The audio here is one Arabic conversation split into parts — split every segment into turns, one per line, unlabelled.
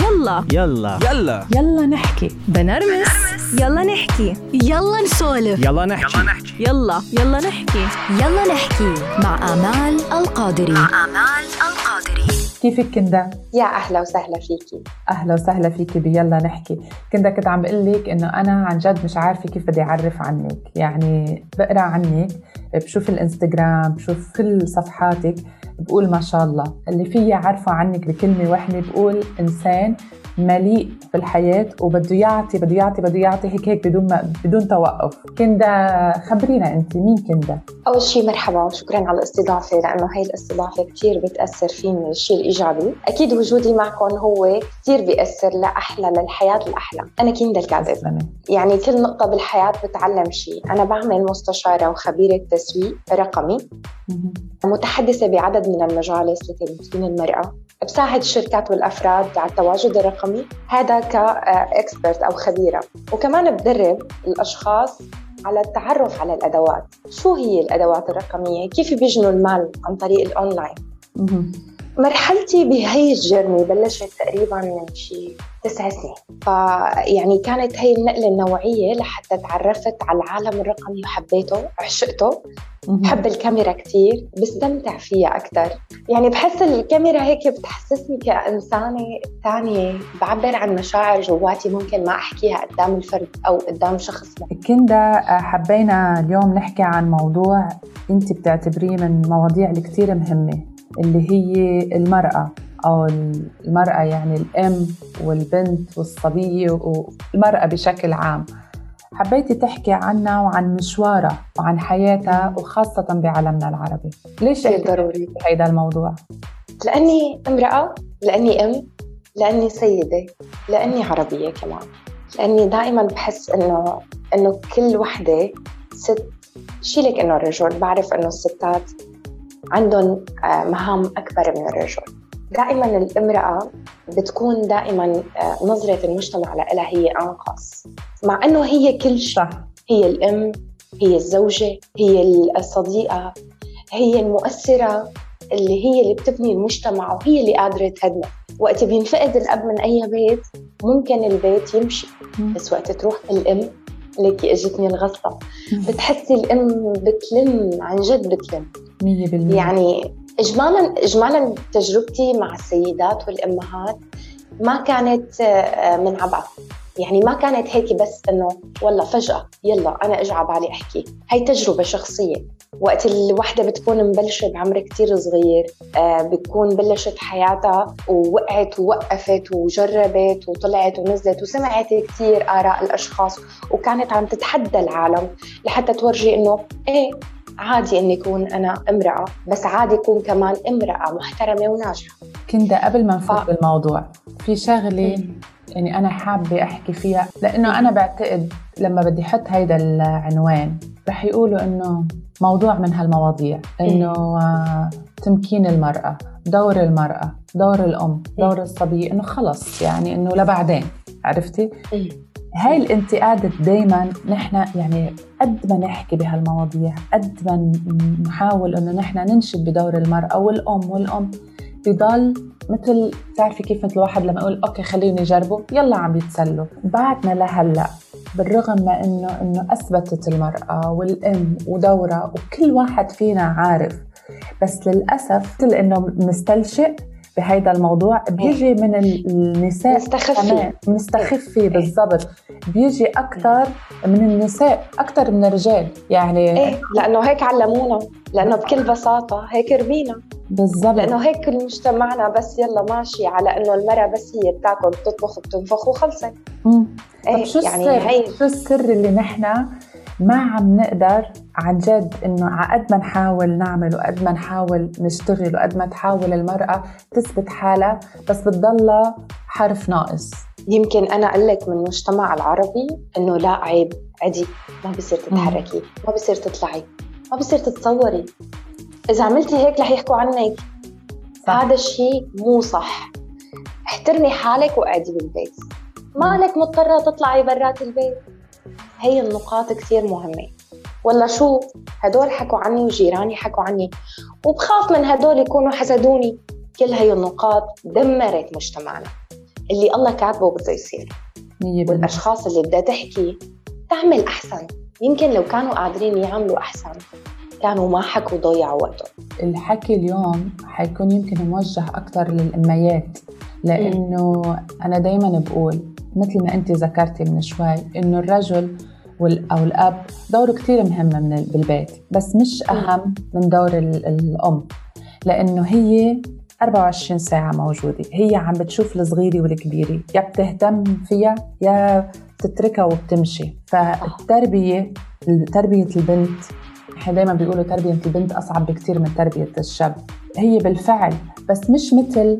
يلا.
يلا.
يلا.
يلا نحكي.
بنرمس. يلا نحكي.
يلا نسولف.
يلا نحكي.
يلا يلا. نحكي.
يلا نحكي. مع آمال القادري مع آمال القادري
كيفك كندا؟
يا أهلا وسهلا فيكي.
أهلا وسهلا فيكي بيلا نحكي. كندا كنت عم بقول لك إنه أنا عن جد مش عارفة كيف بدي أعرف عنك. يعني بقرأ عنك بشوف الإنستغرام بشوف كل صفحاتك بقول ما شاء الله. اللي فيي عارفة عنك بكلمة واحدة بقول إنسان مليء بالحياة وبده يعطي بده يعطي بده يعطي هيك هيك بدون ما بدون توقف. كندا خبرينا أنت مين كندا؟
أول شيء مرحبا وشكرا على الاستضافة لأنه هي الاستضافة كثير بتأثر فيني الشيء الايجابي أكيد وجودي معكم هو كثير بيأثر لأحلى للحياة الأحلى. أنا كندا الكاذب. يعني كل نقطة بالحياة بتعلم شيء. أنا بعمل مستشارة وخبيرة تسويق رقمي.
مهم.
متحدثة بعدد من المجالس لتمكين المرأة. بساعد الشركات والأفراد على التواجد الرقمي. هذا كإكسبرت أو خبيرة. وكمان بدرب الأشخاص على التعرف على الأدوات. شو هي الأدوات الرقمية؟ كيف بيجنوا المال عن طريق الأونلاين؟
مهم.
مرحلتي بهي الجيرني بلشت تقريبا من شي تسع سنين فيعني كانت هي النقلة النوعية لحتى تعرفت على العالم الرقمي وحبيته وعشقته
مهم.
بحب الكاميرا كتير بستمتع فيها أكتر يعني بحس الكاميرا هيك بتحسسني كإنسانة تانية بعبر عن مشاعر جواتي ممكن ما أحكيها قدام الفرد أو قدام شخص ما.
كندا آه، حبينا اليوم نحكي عن موضوع انت بتعتبريه من المواضيع اللي كتير مهمة اللي هي المرأة أو المرأة يعني الأم والبنت والصبية والمرأة بشكل عام. حبيتي تحكي عنها وعن مشوارها وعن حياتها وخاصة بعالمنا العربي. ليش
ضروري.
هيدا الموضوع؟
لأني امرأة لأني أم لأني سيدة لأني عربية كمان. لأني دائما بحس إنه إنه كل وحدة ست شيلك إنه الرجل بعرف إنه الستات عندهم آه، مهام أكبر من الرجل. دائما الامرأة بتكون دائما آه، نظرة المجتمع لها هي أنقص مع إنه هي كل شيء. هي الأم هي الزوجة هي الصديقة. هي المؤثرة اللي هي اللي بتبني المجتمع وهي اللي قادرة تهدمه. وقت بينفقد الأب من أي بيت ممكن البيت يمشي. بس وقت تروح الأم ليكي اجتني الغصة
مم.
بتحسي الأم بتلم عن جد بتلم.
مية بالمية.
يعني إجمالا إجمالا تجربتي مع السيدات والأمهات ما كانت آه، من عبث يعني ما كانت هيك بس إنه والله فجأة يلا أنا اجى على بالي أحكي. هي تجربة شخصية. وقت الوحدة بتكون مبلشة بعمر كتير صغير آه بتكون بلشت حياتها ووقعت ووقفت وجربت وطلعت ونزلت وسمعت كتير آراء الأشخاص وكانت عم تتحدى العالم لحتى تورجي إنه إيه عادي إني أكون أنا امرأة بس عادي أكون كمان امرأة محترمة وناجحة.
كندا قبل ما نفوت
آه.
بالموضوع في شغلة يعني أنا حابة أحكي فيها لأنه أنا بعتقد لما بدي أحط هيدا العنوان رح يقولوا إنه موضوع من هالمواضيع إنه تمكين المرأة دور المرأة دور الأم دور الصبي إنه خلص يعني إنه لبعدين عرفتي؟ هاي الانتقادة دايما نحن يعني قد ما نحكي بهالمواضيع قد ما نحاول إنه نحن ننشد بدور المرأة والأم والأم. بضل مثل بتعرفي كيف مثل الواحد لما يقول أوكي خليني يجربوا يلا عم يتسلوا. بعدنا لهلأ بالرغم ما إنه إنه أثبتت المرأة والأم ودورها وكل واحد فينا عارف بس للأسف مثل إنه مستلشق بهيدا الموضوع بيجي من ال- النساء
مستخفي
كمان مستخف فيه بالضبط. بيجي أكثر من النساء أكثر من الرجال. يعني
إيه. لأنه هيك علمونا لأنه بكل بساطة هيك ربينا.
بالضبط.
لأنه هيك مجتمعنا بس يلا ماشي على إنه المرأة بس هي بتاكل بتطبخ وبتنفخ وخلصت. إيه
طب شو
يعني
السر؟
هي
شو السر اللي نحن ما عم نقدر عن جد إنه قد ما نحاول نعمل وقد ما نحاول نشتغل وقد ما تحاول المرأة تثبت حالها بس بتضلها حرف ناقص.
يمكن أنا أقول لك من المجتمع العربي إنه لا عيب عدي ما بصير تتحركي ما بصير تطلعي ما بصير تتصوري. إذا عملتي هيك رح يحكوا عنك.
صح.
هذا الشيء مو صح. احترمي حالك وقعدي بالبيت. ما لك مضطرة تطلعي برات البيت. هي النقاط كثير مهمة. ولا شو؟ هدول حكوا عني وجيراني حكوا عني. وبخاف من هدول يكونوا حسدوني. كل هي النقاط دمرت مجتمعنا. اللي الله كاتبه بده يصير. والأشخاص اللي بدها تحكي تعمل أحسن. يمكن لو كانوا قادرين يعملوا أحسن كانوا ما حكوا ضيعوا وقتهم.
الحكي اليوم حيكون يمكن موجه أكثر للأميات. لأنه أنا دايما بقول مثل ما أنت ذكرتي من شوي إنه الرجل وال- أو الأب دوره كتير مهم من ال- بالبيت بس مش أهم من دور ال- الأم لأنه هي 24 ساعة موجودة هي عم بتشوف الصغيرة والكبيرة يا بتهتم فيها يا بتتركها وبتمشي. فالتربية تربية البنت إحنا دايما بيقولوا تربية البنت أصعب بكتير من تربية الشاب. هي بالفعل بس مش مثل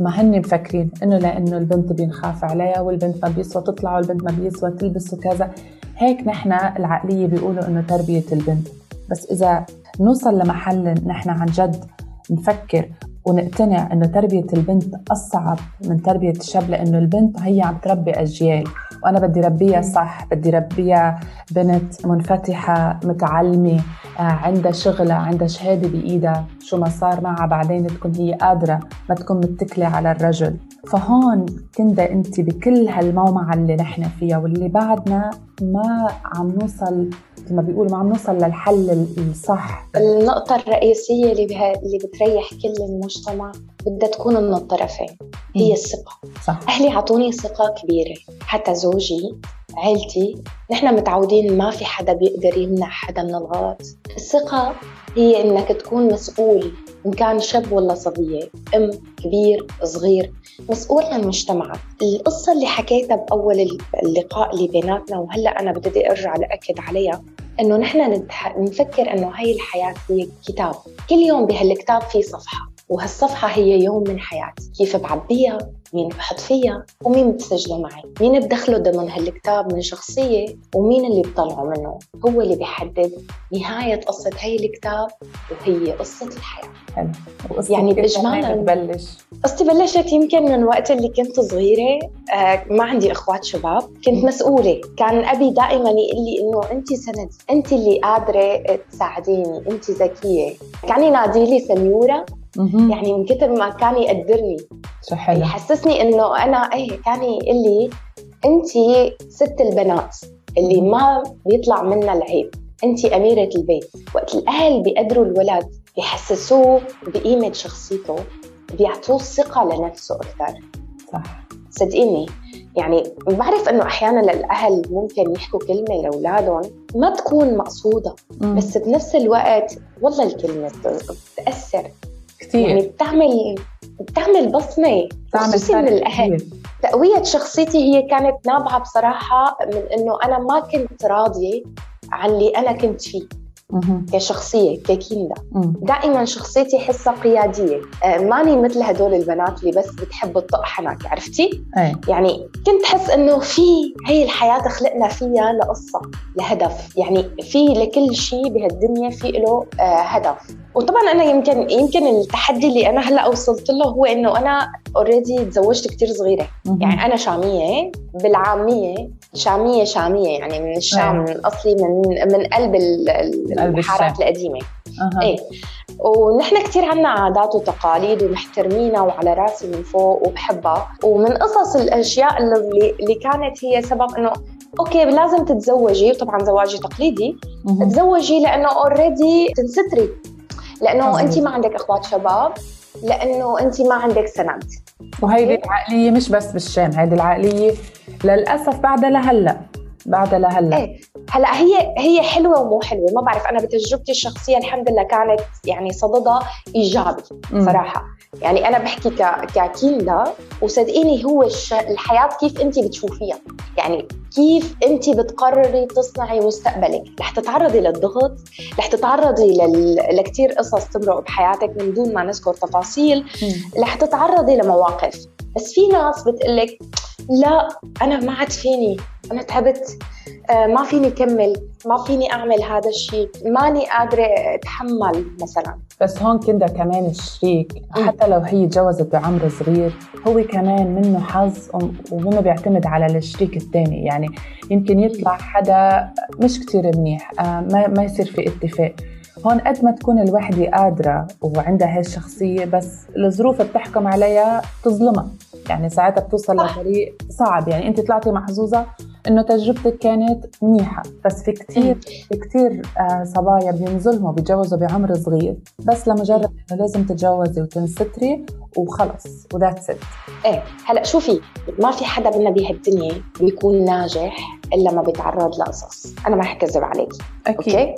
ما هن مفكرين إنه لأنه البنت بينخاف عليها والبنت ما بيسوى تطلع والبنت ما بيسوى تلبس وكذا. هيك نحن العقلية بيقولوا إنه تربية البنت. بس إذا نوصل لمحل نحن عن جد نفكر ونقتنع إنه تربية البنت أصعب من تربية الشاب لأنه البنت هي عم تربي أجيال. وأنا بدي ربيها صح بدي ربيها بنت منفتحة متعلمة آه، عندها شغلة عندها شهادة بإيدها. شو ما صار معها بعدين تكون هي قادرة ما تكون متكلة على الرجل. فهون كندا انت بكل هالمومعة اللي نحن فيها واللي بعدنا ما عم نوصل مثل ما بيقولوا ما عم نوصل للحل الصح.
النقطة الرئيسية اللي بها اللي بتريح كل المجتمع بدها تكون من الطرفين هي الثقة.
صح.
أهلي عطوني ثقة كبيرة حتى زوجي عيلتي نحن متعودين ما في حدا بيقدر يمنع حدا من الغلط. الثقة هي إنك تكون مسؤول إن كان شاب ولا صبية أم كبير صغير مسؤول عن مجتمعك القصة اللي حكيتها بأول اللقاء اللي بيناتنا وهلأ أنا بدي أرجع لأكد عليها إنه نحن. نفكر إنه هاي الحياة هي كتاب. كل يوم بهالكتاب في صفحة وهالصفحة هي يوم من حياتي. كيف بعبيها مين بحط فيها ومين بتسجله معي؟ مين بدخله ضمن هالكتاب من شخصية ومين اللي بطلعه منه؟ هو اللي بيحدد نهاية قصة هاي الكتاب وهي قصة الحياة.
حلو.
يعني بإجمالا-
بتبلش؟
قصتي بلشت يمكن من وقت اللي كنت صغيرة. آه ما عندي إخوات شباب. كنت مسؤولة. كان أبي دائما يقول لي إنه أنت سند. أنت اللي قادرة تساعديني. أنت ذكية. كان ينادي لي سنيورة. يعني من كثر ما كان يقدرني.
شو حلو.
يحسسني إنه أنا إيه كان يقول لي انت ست البنات اللي ما بيطلع منها العيب. انت أميرة البيت. وقت الأهل بيقدروا الولد بيحسسوه بقيمة شخصيته بيعطوه الثقه لنفسه أكثر
صح.
صدقيني. يعني بعرف إنه أحيانا الاهل ممكن يحكوا كلمة لأولادهم ما تكون مقصودة
مم.
بس بنفس الوقت والله الكلمة بتأثر.
كثير
يعني بتعمل بتعمل بصمة
تعمل
خصوصي من الاهل. تقوية شخصيتي هي كانت نابعة بصراحة من إنه أنا ما كنت راضية عن اللي أنا كنت فيه.
مهم.
كشخصية ككيندا. دائما شخصيتي حسها قيادية آه، ماني مثل هدول البنات اللي بس بتحب تطق حنك عرفتي؟
إيه
يعني كنت حس إنه في هي الحياة خلقنا فيها لقصة لهدف يعني في لكل شيء بهالدنيا في له آه، هدف وطبعا أنا يمكن يمكن التحدي اللي أنا هلأ وصلت له هو إنه أنا اوريدي تزوجت كتير
صغيرة.
يعني أنا شامية بالعامية شامية شامية يعني من الشام
أيوة.
من أصلي من من قلب ال- ال-
قلب
الحارات
الشام.
القديمة
أها.
إيه ونحن كتير عنا عادات وتقاليد ومحترمينها وعلى راسي من فوق وبحبها ومن قصص الأشياء اللي, اللي كانت هي سبب إنه okay لازم تتزوجي وطبعا زواجي تقليدي. تزوجي لأنه already تنستري
لأنه.
انت ما عندك أخوات شباب لأنه انت ما عندك سند.
وهيدي العقلية مش بس بالشام هيدي العقلية للأسف بعدها لهلأ. بعدها لهلا.
إيه. هلا هي هي حلوة ومو حلوة. ما بعرف أنا بتجربتي الشخصية الحمد لله كانت يعني صددها إيجابي
مم.
صراحة. يعني أنا بحكي ك ككيندا وصدقيني هو الش... الحياة كيف انت بتشوفيها. يعني كيف انت بتقرري تصنعي مستقبلك. رح تتعرضي للضغط رح تتعرضي لل... لكثير قصص تمرق بحياتك من دون ما نذكر تفاصيل. رح تتعرضي لمواقف. بس في ناس بتقلك لا أنا ما عاد فيني. أنا تعبت. آه، ما فيني كمل ما فيني أعمل هذا الشيء ماني قادرة أتحمل مثلا.
بس هون كندا كمان الشريك. حتى لو هي تجوزت بعمر صغير هو كمان منه حظ وم- ومنه بيعتمد على الشريك الثاني. يعني يمكن يطلع حدا مش كتير منيح. آه، ما, ما يصير في اتفاق. هون قد ما تكون الوحدة قادرة وعندها هاي الشخصية بس الظروف بتحكم عليها تظلمها يعني ساعتها بتوصل لطريق صعب. يعني أنت طلعتي محظوظة إنه تجربتك كانت منيحة بس في كثير في كثير آه صبايا بينظلموا بيتجوزوا بعمر صغير. بس لمجرد إنه لازم تتجوزي وتنستري وخلص وذاتس ات
إيه هلا شوفي ما في حدا منا بهالدنيا بيكون ناجح إلا ما بيتعرض لقصص. أنا ما رح كذب عليك
أكيد.
أوكي؟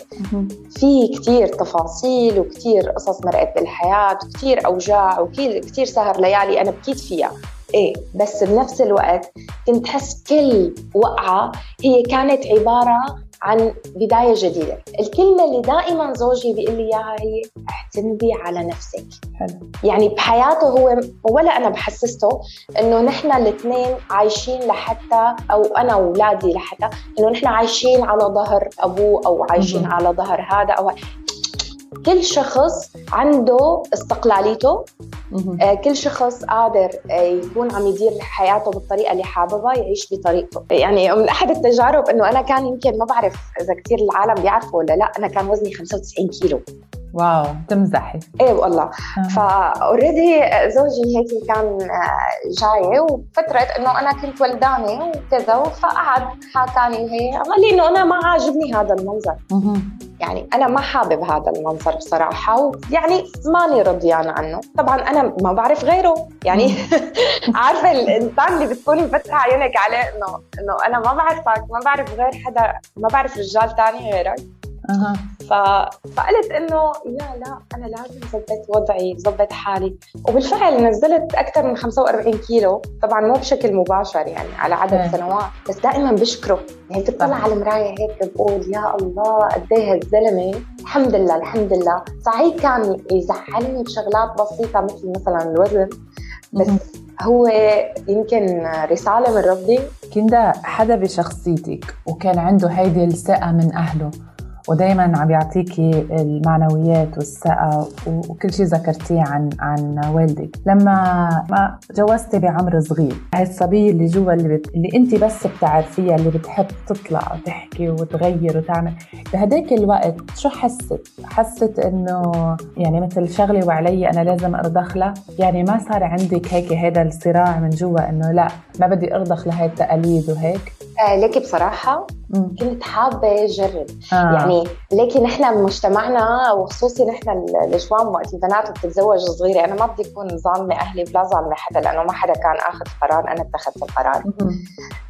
في كثير تفاصيل وكثير قصص مرقت بالحياة وكثير أوجاع وكثير سهر ليالي أنا بكيت فيها. إيه بس بنفس الوقت كنت حس كل وقعة هي كانت عبارة عن بداية جديدة، الكلمة اللي دائما زوجي بيقول لي اياها هي اعتمدي على نفسك.
حلو
يعني بحياته هو ولا أنا بحسسته إنه نحن الاثنين عايشين لحتى أو أنا واولادي لحتى إنه نحن عايشين على ظهر أبوه أو عايشين
مهم.
على ظهر هذا أو كل شخص عنده استقلاليته. آه، كل شخص قادر آه، يكون عم يدير حياته بالطريقة اللي حاببها يعيش بطريقته يعني من أحد التجارب إنه أنا كان يمكن ما بعرف إذا كثير العالم بيعرفوا ولا لا أنا كان وزني 95 كيلو
wow تمزحي.
إيه والله.
آه.
ف already زوجي هيك كان آه، جاي وفترة إنه أنا كنت ولدانه وكذا فقعد حكاني وهي قال لي إنه أنا ما عاجبني هذا المنظر. يعني أنا ما حابب هذا المنظر بصراحة ويعني ماني رضيانة عنه. طبعا أنا ما بعرف غيره. يعني عارفة الإنسان اللي بتكوني مفتحه عيونك عليه إنه إنه أنا ما بعرفك ما بعرف غير حدا ما بعرف رجال تاني غيرك. ف... فقلت إنه لا لا أنا لازم ظبط وضعي ظبط حالي. وبالفعل نزلت أكثر من 45 كيلو. طبعا مو بشكل مباشر يعني على عدد
إيه.
سنوات بس دائما بشكره. يعني بتطلع. على المراية هيك بقول يا الله قد إيه هالزلمة. الحمد لله الحمد لله. صحيح كان يزعلني بشغلات بسيطة مثل مثلا الوزن بس. هو يمكن رسالة من ربي.
كندا حدا بشخصيتك وكان عنده هيدي الثقة من أهله. ودايما عم يعطيكي المعنويات والثقة وكل شيء ذكرتيه عن عن والدك لما ما جوزتي بعمر صغير هاي الصبية اللي جوا اللي, بت... اللي انت بس بتعرفيها اللي بتحب تطلع وتحكي وتغير وتعمل بهداك الوقت شو حست؟ حست إنه يعني مثل شغلي وعلي أنا لازم ارضخ لها يعني ما صار عندك هيك هذا الصراع من جوا إنه لا ما بدي أرضخ لهي التقاليد وهيك
آه ليكي بصراحة
مم.
كنت حابة أجرب
آه.
يعني ليكي نحن بمجتمعنا وخصوصي نحن النسوان وقت البنات بتتزوج صغيرة أنا ما بدي أكون ظالمة أهلي ولا ظالمة حدا لأنه ما حدا كان آخذ قرار أنا اتخذت القرار
مهم.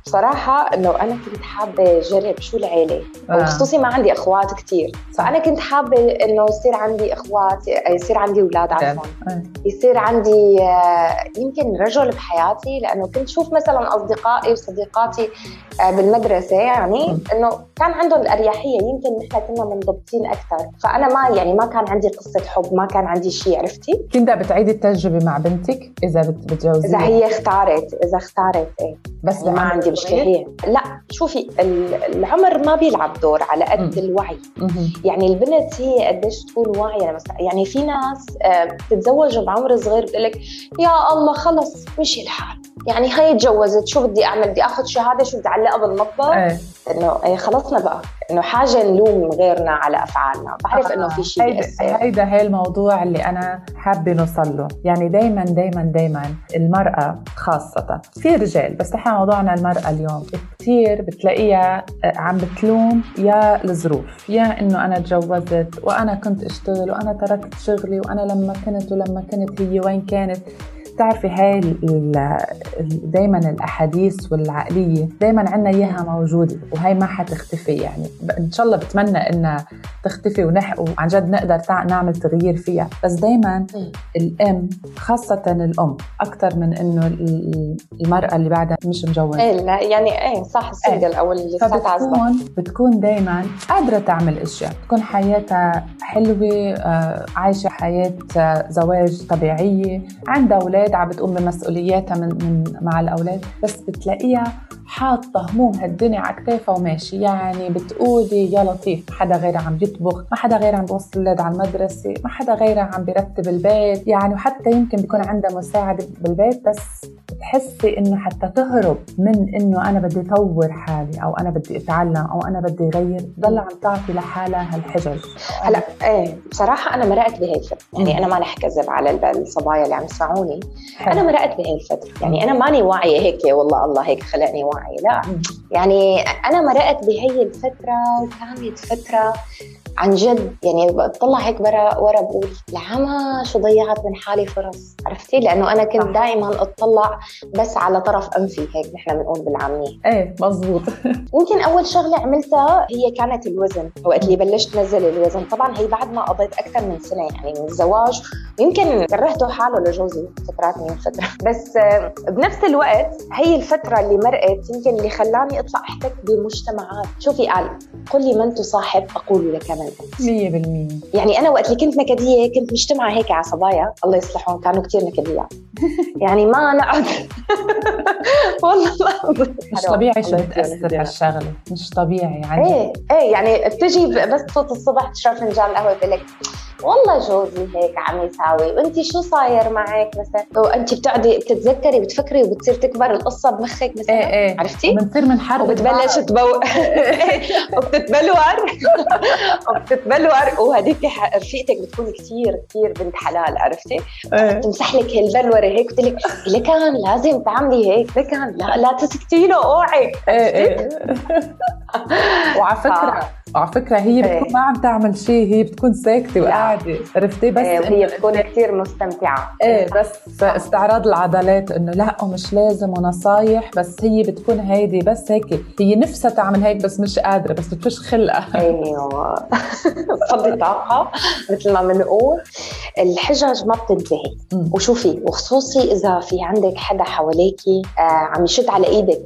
بصراحة إنه أنا كنت حابة أجرب شو العيلة
آه.
وخصوصي ما عندي أخوات كثير فأنا كنت حابة إنه يصير عندي إخوات يصير عندي أولاد عفوا
آه.
يصير عندي آه، يمكن رجل بحياتي لأنه كنت شوف مثلا أصدقائي وصديقاتي آه، بالمدرسة يعني. إنه كان عندهم الأريحية يمكن نحن كنا منضبطين أكثر. فأنا ما يعني ما كان عندي قصة حب ما كان عندي شيء عرفتي؟
كندا بتعيدي التجربة مع بنتك إذا بت- بتجوزيها؟
إذا هي اختارت إذا اختارت إيه.
بس
ما
بعمر
عندي؟ مشكلة هي لا شوفي ال- العمر ما بيلعب دور على قد
مم.
الوعي.
مهم.
يعني البنت هي قديش تكون واعية مثلا يعني في ناس بتتزوج بعمر صغير بتقول لك يا الله خلص مشي الحال. يعني هي تجوزت شو بدي أعمل؟ بدي آخذ شهادة شو بدي أعلقها بالمطبخ؟
إيه.
إنه إيه خلصنا بقى إنه حاجة نلوم غيرنا على أفعالنا. بعرف إنه في شيء
هيدا هيدا هي الموضوع اللي أنا حابة نوصل له. يعني دائما دائما دائما المرأة خاصة. في رجال بس نحن موضوعنا المرأة اليوم. كثير بتلاقيها آه، عم بتلوم يا الظروف. يا إنه أنا تجوزت وأنا كنت أشتغل وأنا تركت شغلي وأنا لما كنت ولما كنت هي وين كانت. بتعرفي هاي دائما الأحاديث والعقلية دائما عندنا إياها موجودة وهي ما حتختفي يعني. إن شاء الله بتمنى إنها تختفي ونح وعن جد نقدر نعمل تغيير فيها. بس دائما
مم.
الأم خاصة الأم أكثر من إنه ال- المرأة اللي بعدها مش مجوزة.
إيه لا يعني إيه صح السنجل أو اللي
فبتكون بتكون دائما قادرة تعمل أشياء. تكون حياتها حلوة آه، عايشة حياة آه، زواج طبيعية عندها أولاد. عم بتقوم بمسؤولياتها من, من مع الأولاد بس بتلاقيها حاطة هموم هالدنيا على كتافها وماشي. يعني بتقولي يا لطيف ما حدا غيرها عم بيطبخ ما حدا غيرها عم بوصل الأولاد على المدرسة ما حدا غيرها عم بيرتب البيت. يعني وحتى يمكن بيكون عندها مساعدة بالبيت بس بتحسي إنه حتى تهرب من إنه أنا بدي اطور حالي أو أنا بدي أتعلم أو أنا بدي اغير ضل عم تعطي لحالها هالحجج.
هلا إيه بصراجه أنا مرقت بهي الفترة. يعني أنا ما رح كذب على الصبايا اللي عم يسمعوني. أنا مرقت بهي الفترة. يعني أنا ماني واعية هيك والله الله هيك خلقني واعيه لا يعني أنا مرقت بهي الفترة وكانت فترة عن جد يعني بطلع هيك ورا ورا بقول العمى شو ضيعت من حالي فرص؟ عرفتي؟ لأنه أنا كنت دائما أطلع بس على طرف أنفي هيك نحن بنقول بالعامية.
إيه مزبوط
يمكن أول شغلة عملتها هي كانت الوزن. وقت اللي بلشت نزل الوزن. طبعا هي بعد ما قضيت أكثر من سنة يعني من الزواج يمكن كرهته حاله لجوزي فترات من الفترة. بس بنفس الوقت هي الفترة اللي مرقت يمكن اللي خلاني أطلع أحتك بمجتمعات. شوفي قال قل لي من تصاحب أقول لك من
أنت.
100% يعني أنا وقت اللي كنت نكدية كنت مجتمعة هيك على صبايا الله يصلحهم كانوا كثير نكديات يعني ما نقعد
والله مش طبيعي شو بتأثر هالشغله مش طبيعي
يعني إيه إيه يعني بتجي بس تفوت الصبح تشرب فنجان قهوة بتقول لك والله جوزي هيك عم يساوي. وانت شو صاير معك مثلا وانت بتقعدي بتتذكري بتفكري وبتصير تكبر القصة بمخك مثلا
إيه إيه.
عرفتي؟
بنصير من حرب
وبتبلش تبو وبتتبلور. وبتتبلور. وهديك رفيقتك بتكون كثير كثير بنت حلال عرفتي؟ إيه. تمسح لك هالبلورة هيك بتقول لك لكان لازم تعملي هيك لكان لا لا تسكتي له اوعي.
إيه إيه. وعلى فكرة وعلى فكرة هي بتكون إيه. ما عم تعمل شيء هي بتكون ساكتة وقاعدة. عرفتي؟
بس إيه وهي بتكون كثير مستمتعة.
إيه بس استعراض العضلات إنه لا ومش لازم ونصايح بس هي بتكون هيدي بس هيك. هي نفسها تعمل هيك بس مش قادرة بس بتفش خلقها.
أيوه. فضي طاقة مثل ما بنقول. الحجج ما بتنتهي. وشوفي وخصوصي إذا في عندك حدا حواليكي آه عم يشد على إيدك.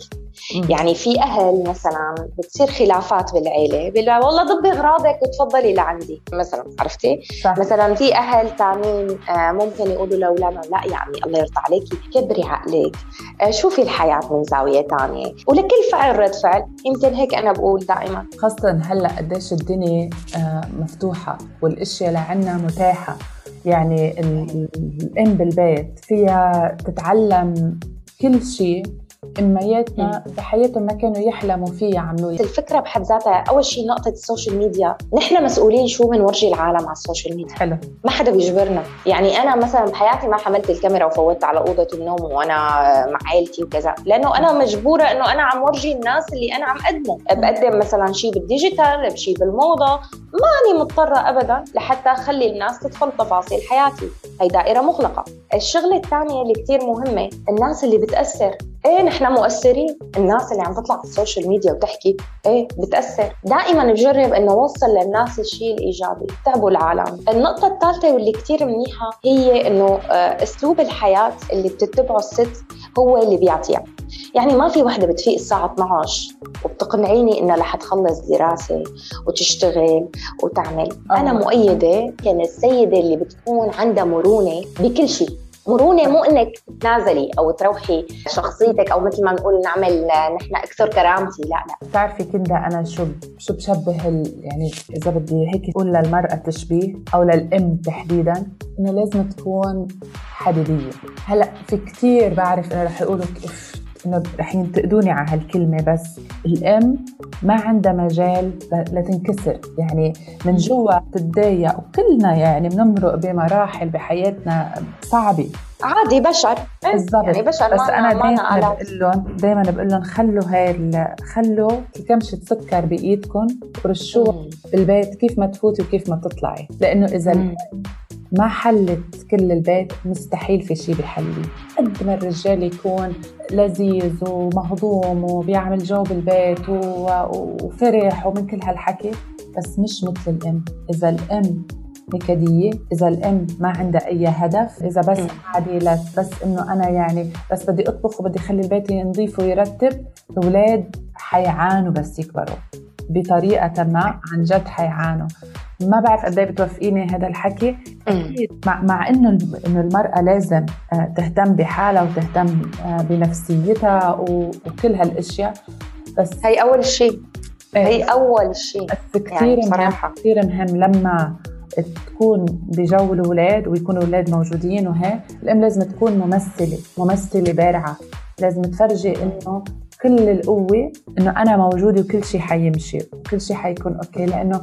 يعني في أهل مثلا بتصير خلافات بالعيلة بيقولوا والله ضبي أغراضك وتفضلي لعندي. مثلا عرفتي؟ صح. مثلا في أهل ثانيين آه، ممكن يقولوا لأولادهم لا يعني الله يرضى عليكي كبري عقلك آه، شوفي الحياة من زاوية ثانية ولكل فعل رد فعل. يمكن هيك أنا بقول دائما.
خاصة هلأ قديش الدنيا آه، مفتوحة والأشياء لعنا متاحة. يعني الأم بالبيت فيها تتعلم كل شيء امياتنا بحياتهم ما كانوا يحلموا فيه يعملوها
الفكرة بحد ذاتها أول شيء نقطة ال social media نحن مسؤولين شو بنورجي العالم على ال social media
حلو.
ما حدا بيجبرنا. يعني أنا مثلا بحياتي ما حملت الكاميرا وفوتت على أوضة النوم وأنا مع عائلتي وكذا. لأنه أنا مجبورة إنه أنا عم ورجي الناس اللي أنا عم أقدمه. بقدم مثلا شيء بال digital شيء بالموضة. ماني مضطرة ابدا لحتى أخلي الناس تدخل تفاصيل حياتي. هي دائرة مغلقة. الشغلة الثانية اللي كثير مهمة الناس اللي بتأثر. إيه نحن مؤثرين. الناس اللي عم تطلع على ال social media وتحكي إيه بتأثر. دائما نجرب إنه نوصل للناس الشيء الإيجابي. تعبوا العالم. النقطة الثالثة واللي كثير منيحة هي إنه آه، أسلوب الحياة اللي بتتبعه الست هو اللي بيعطيها. يعني ما في وحدة بتفيق الساعة 12 وبتقنعيني انها رح تخلص دراسة وتشتغل وتعمل. أوه. أنا مؤيدة كان السيدة اللي بتكون عندها مرونة بكل شيء. مرونة مو إنك تتنازلي أو تروحي شخصيتك أو مثل ما نقول نعمل نحن أكثر كرامتي لا لا.
بتعرفي كندا أنا شو شو بشبه يعني إذا بدي هيك أقول للمرأة تشبيه أو للأم تحديدا إنه لازم تكون حديديه هلأ في كثير بعرف انه رح يقولوا إنه رح ينتقدوني على هالكلمة بس الأم ما عندها مجال لتنكسر. يعني من جوا بتتضايق وكلنا يعني بنمرق بمراحل بحياتنا صعبة.
عادي بشر.
بالضبط. يعني بشر بس أنا دائما بقول لهم دائما بقول لهم خلوا هاي خلوا كمشة سكر بايدكم ورشوه بالبيت كيف ما تفوتي وكيف ما تطلعي. لأنه إذا ما حلت كل البيت مستحيل في شيء بيحليه قد ما الرجال يكون لذيذ ومهضوم وبيعمل جو بالبيت وفرح ومن كل هالحكي بس مش مثل الأم. إذا الأم نكدية إذا الأم ما عندها أي هدف إذا بس قاعدة بس إنه أنا يعني بس بدي أطبخ وبدي أخلي البيت نظيف ويرتب الأولاد حيعانوا بس يكبروا. بطريقة ما عن جد حيعانوا. ما بعرف قد إيه بتوافقيني هذا الحكي. أكيد مع, مع إنه إنه المرأة لازم آه، تهتم بحالها وتهتم آه، بنفسيتها وكل هالأشياء.
بس هي أول شيء. إيه. هي أول شيء.
بس كثير يعني مهم كثير مهم لما تكون بجو الأولاد ويكونوا الاولاد موجودين وهيك الأم لازم تكون ممثلة ممثلة بارعة. لازم تفرجي إنه كل القوة إنه أنا موجودة وكل شيء حيمشي وكل شيء حيكون أوكي. لأنه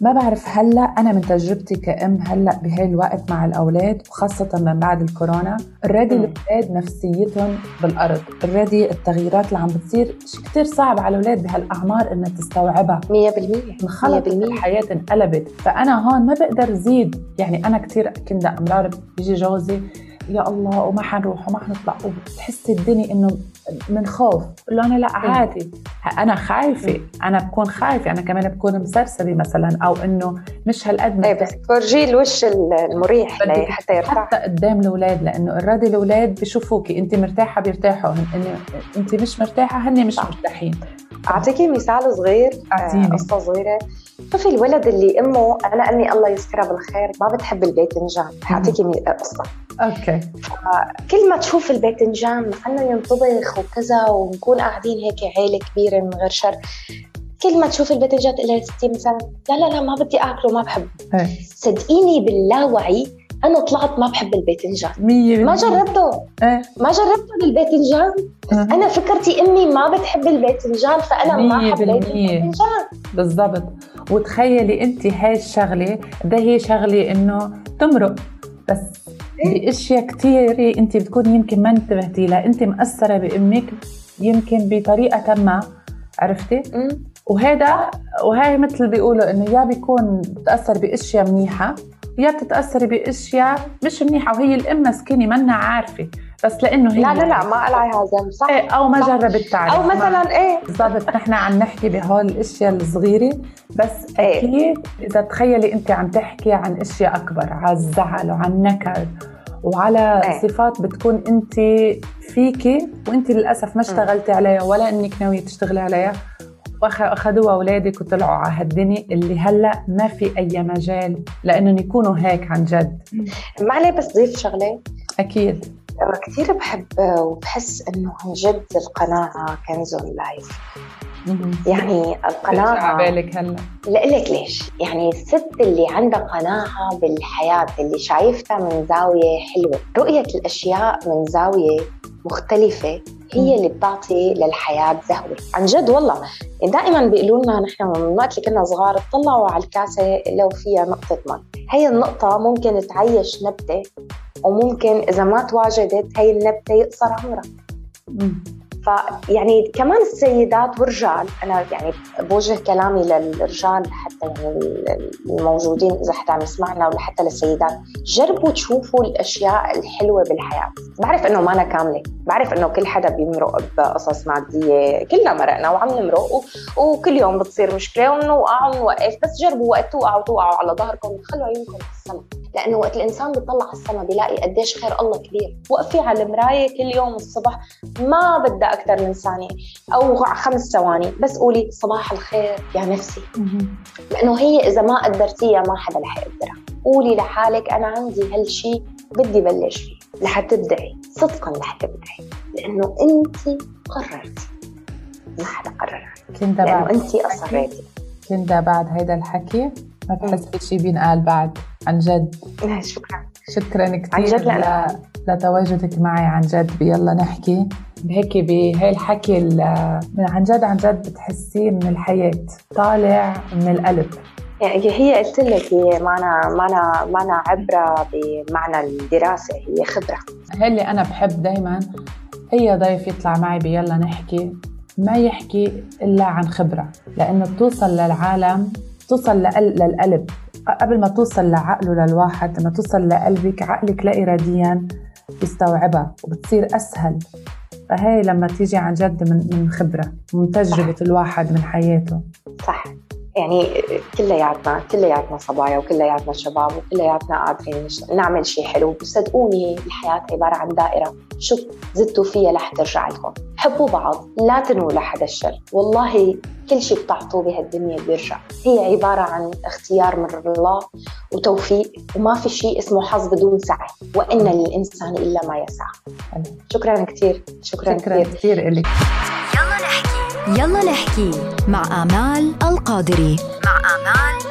ما بعرف هلأ أنا من تجربتي كأم هلأ بهي الوقت مع الأولاد وخاصة من بعد الكورونا already الأولاد نفسيتهم بالأرض. already التغييرات اللي عم بتصير شيء كثير صعب على الأولاد بهالأعمار انها تستوعبها.
100%
انخلطت الحياة انقلبت. فأنا هون ما بقدر زيد. يعني أنا كثير كنت أمرار بيجي جوزي يا الله وما حنروح وما حنطلع. وبتحسي الدنيا إنه من خوف له أنا لا عادي. أنا خايفة. أنا بكون خايفة. أنا كمان بكون مسرسبة مثلا أو إنه مش هالقد
إيه بس تفرجيه الوش المريح حتى يرتاح.
حتى قدام الأولاد لأنه already الأولاد بشوفوكي انت مرتاحة بيرتاحوا. انت مش مرتاحة هن مش مرتاحين.
أعطيكي مثال صغير
أعطيني.
قصة صغيرة. شوفي الولد اللي أمه أنا أمي الله يذكرها بالخير ما بتحب الباذنجان حاعطيكي قصة.
okay.
كل ما تشوف الباذنجان إنه ينطبخ وكذا ونكون قاعدين هيك عيلة كبيرة من غير شر. كل ما تشوف الباذنجان تقول لها ستي مثلا لا لا لا ما بدي آكله ما بحبه. صدقيني باللاوعي أنا طلعت ما بحب الباذنجان ما جربته.
إيه.
ما جربته بالباذنجان أنا فكرتي امي ما بتحب الباذنجان فأنا ما حبيت الباذنجان
بالضبط. وتخيلي انت هاي الشغلة ده هي شغلة إنه تمرق. بس إيه؟ باشياء كثيره أنت بتكون يمكن ما انتبهتي لها. أنت مأثره بأمك يمكن بطريقة ما عرفتي؟ وهذا وهي مثل بيقولوا إنه يا بيكون تاثر بأشياء منيحة يا بتتاثري بأشياء مش منيحة وهي الأم مسكينة منا عارفة بس لأنه هي.
لا لا لا ما قلعها ذنب صح؟
إيه أو ما جربت تعرف.
أو مثلا إيه.
بالضبط نحن عم نحكي بهول الأشياء الصغيرة بس إيه؟ أكيد إذا تخيلي أنت عم تحكي عن أشياء أكبر على الزعل وعن النكد وعلى إيه؟ صفات بتكون انت فيكي وانت للأسف ما اشتغلتي عليها ولا انك ناوية تشتغلي عليها. واخذوها اولادك وطلعوا على هالدنيا اللي هلأ ما في أي مجال لأنهم يكونوا هيك عن جد.
ما عليه بس ضيف شغلة؟
أكيد.
كثير بحب وبحس إنه عن جد القناعة كنز اللايف يعني القناعة
بالك هلا؟
لك ليش؟ يعني الست اللي عندها قناعة بالحياة اللي شايفتها من زاوية حلوة رؤية الأشياء من زاوية مختلفة هي اللي بتعطي للحياة زهوة. عن جد والله دائما بيقولوا لنا نحن من وقت اللي كنا صغار اطلعوا على الكاسة لو فيها نقطة مي. هي النقطة ممكن تعيش نبتة وممكن إذا ما تواجدت هي النبتة يقصر عمرها. فيعني كمان السيدات والرجال أنا يعني بوجه كلامي للرجال حتى يعني الموجودين إذا حتى عم يسمعنا ولا حتى للسيدات. جربوا تشوفوا الأشياء الحلوة بالحياة. بعرف إنه ما أنا كاملة بعرف إنه كل حدا بيمرق بقصص مادية كلنا مرقنا وعم نمرق وكل يوم بتصير مشكلة ونوقع ونوقف بس جربوا وقت توقعوا توقعوا على ظهركم خلوا عيونكم على السما لأنه وقت الإنسان بيطلع على السما بيلاقي قديش خير الله كبير. وقفي على المراية كل يوم الصبح ما بدها أكثر من ثانية أو خمس ثواني بس قولي صباح الخير يا نفسي. لأنه هي إذا ما قدرتيها ما حدا رح يقدرها. قولي لحالك أنا عندي هالشيء بدي بلش فيه. لحتبدعي صدقا لحتبدعي لأنه أنت قررتي. ما حدا قرر
كنت
لأنه أنت أصريتي.
كنت بعد هيدا الحكي. ما بحس في شيء بينقال بعد عن جد.
شكرا.
شكرا كثير عن جد ل... لتواجدك معي عن جد. بيلا نحكي. هيك بهي الحكي من عن جد عن جد بتحسيه من الحياة. طالع من القلب.
يعني هي قلت لك هي معنى معنى معنى عبرة بمعنى الدراسة هي خبرة.
هي اللي أنا بحب دايما. أي ضيف يطلع معي بيلا نحكي. ما يحكي إلا عن خبرة لأنه بتوصل للعالم توصل للقلب. قبل ما توصل لعقله للواحد لما توصل لقلبك عقلك لا إراديا بيستوعبها وبتصير أسهل. فهي لما تيجي عن جد من من خبرة من تجربة صح. الواحد من حياته.
صح. يعني كلياتنا كلياتنا صبايا وكلياتنا شباب وكلياتنا قادرين نعمل شيء حلو. وصدقوني الحياة عبارة عن دائرة. شو زدتوا فيها رح ترجع لكم. حبوا بعض لا تنوا لحدا الشر. والله كل شيء بتعطوه بهالدنيا بيرجع. هي عبارة عن اختيار من الله وتوفيق وما في شيء اسمه حظ بدون سعي. وإن للإنسان إلا ما يسعى. شكرا كثير
شكرا, شكرا كثير كثير لك
يلا نحكي مع آمال القادري. مع آمال